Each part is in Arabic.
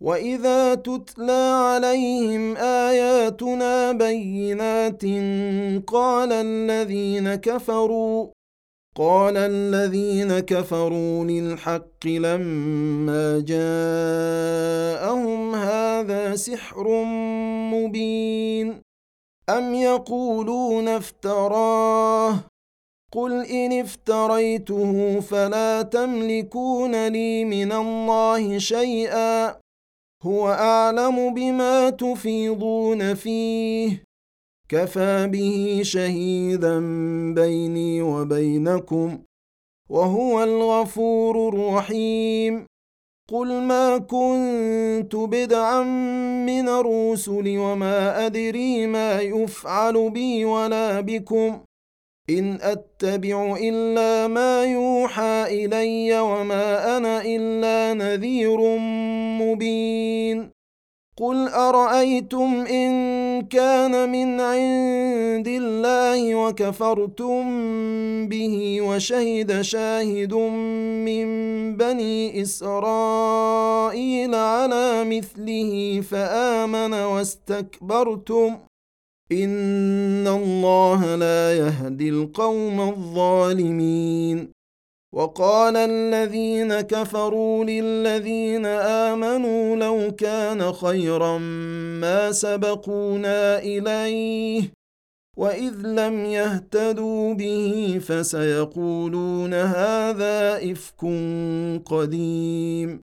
واذا تتلى عليهم اياتنا بينات قال الذين كفروا قال الذين كفروا للحق لما جاءهم هذا سحر مبين. ام يقولون افتراه؟ قل ان افتريته فلا تملكون لي من الله شيئا. هو أعلم بما تفيضون فيه. كفى به شهيدا بيني وبينكم وهو الغفور الرحيم. قل ما كنت بدعا من الرسل وما أدري ما يفعل بي ولا بكم. إن أتبع إلا ما يوحى إلي وما أنا إلا نذير مبين. قل أرأيتم إن كان من عند الله وكفرتم به وشهد شاهد من بني إسرائيل على مثله فآمن واستكبرتم ان الله لا يهدي القوم الظالمين. وقال الذين كفروا للذين امنوا لو كان خيرا ما سبقونا اليه واذ لم يهتدوا به فسيقولون هذا افك قديم.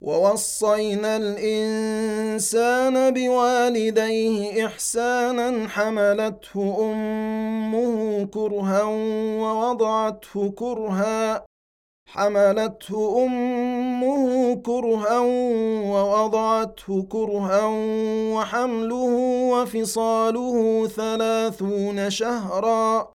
ووصينا الإنسان بوالديه إحسانا حملته أمه كرها ووضعته كرها حملته أمه كرها ووضعته كرها وحمله وفصاله ثلاثون شهرا.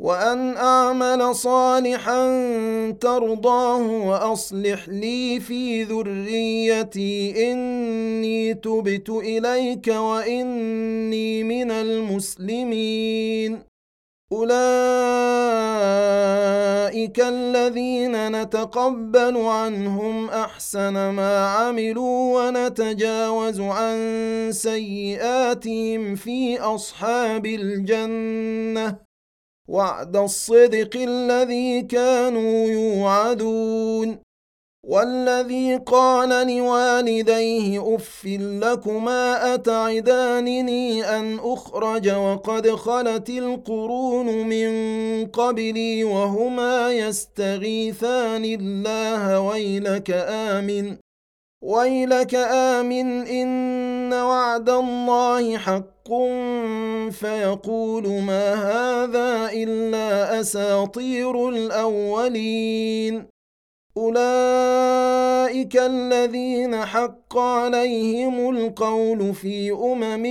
وأن أعمل صالحا ترضاه وأصلح لي في ذريتي. إني تبت إليك وإني من المسلمين. أولئك الذين نتقبل عنهم أحسن ما عملوا ونتجاوز عن سيئاتهم في أصحاب الجنة. وعد الصدق الذي كانوا يوعدون. والذي قال لوالديه اف لكما أتعدانني أن أخرج وقد خلت القرون من قبلي وهما يستغيثان الله ويلك آمن ويلك آمن إن وعد الله حق فيقول ما هذا إلا أساطير الأولين. أولئك الذين حق عليهم القول في أمم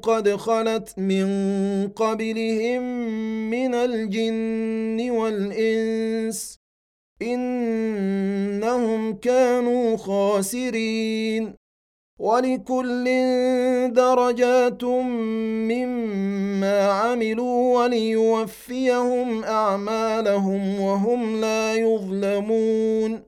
قد خلت من قبلهم من الجن والإنس. إنهم كانوا خاسرين. ولكل درجات مما عملوا وليوفيهم اعمالهم وهم لا يظلمون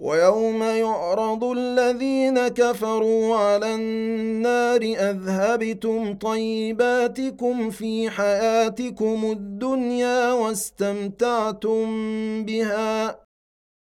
ويوم يعرض الذين كفروا على النار اذهبتم طيباتكم في حياتكم الدنيا واستمتعتم بها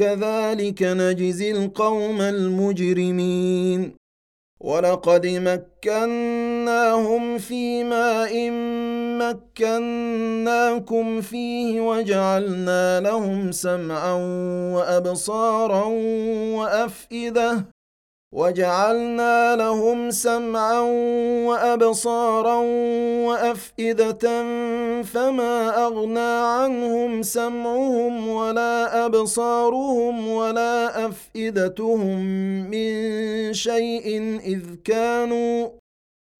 كذلك نجزي القوم المجرمين. ولقد مكناهم في ماء مكناكم فيه وجعلنا لهم سمعا وأبصارا وأفئدة وجعلنا لهم سمعا وأبصارا وأفئدة فما أغنى عنهم سمعهم ولا أبصارهم ولا أفئدتهم من شيء إذ كانوا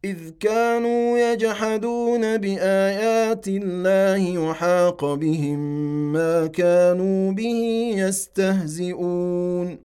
إذ كانوا يجحدون بآيات الله وحاق بهم ما كانوا به يستهزئون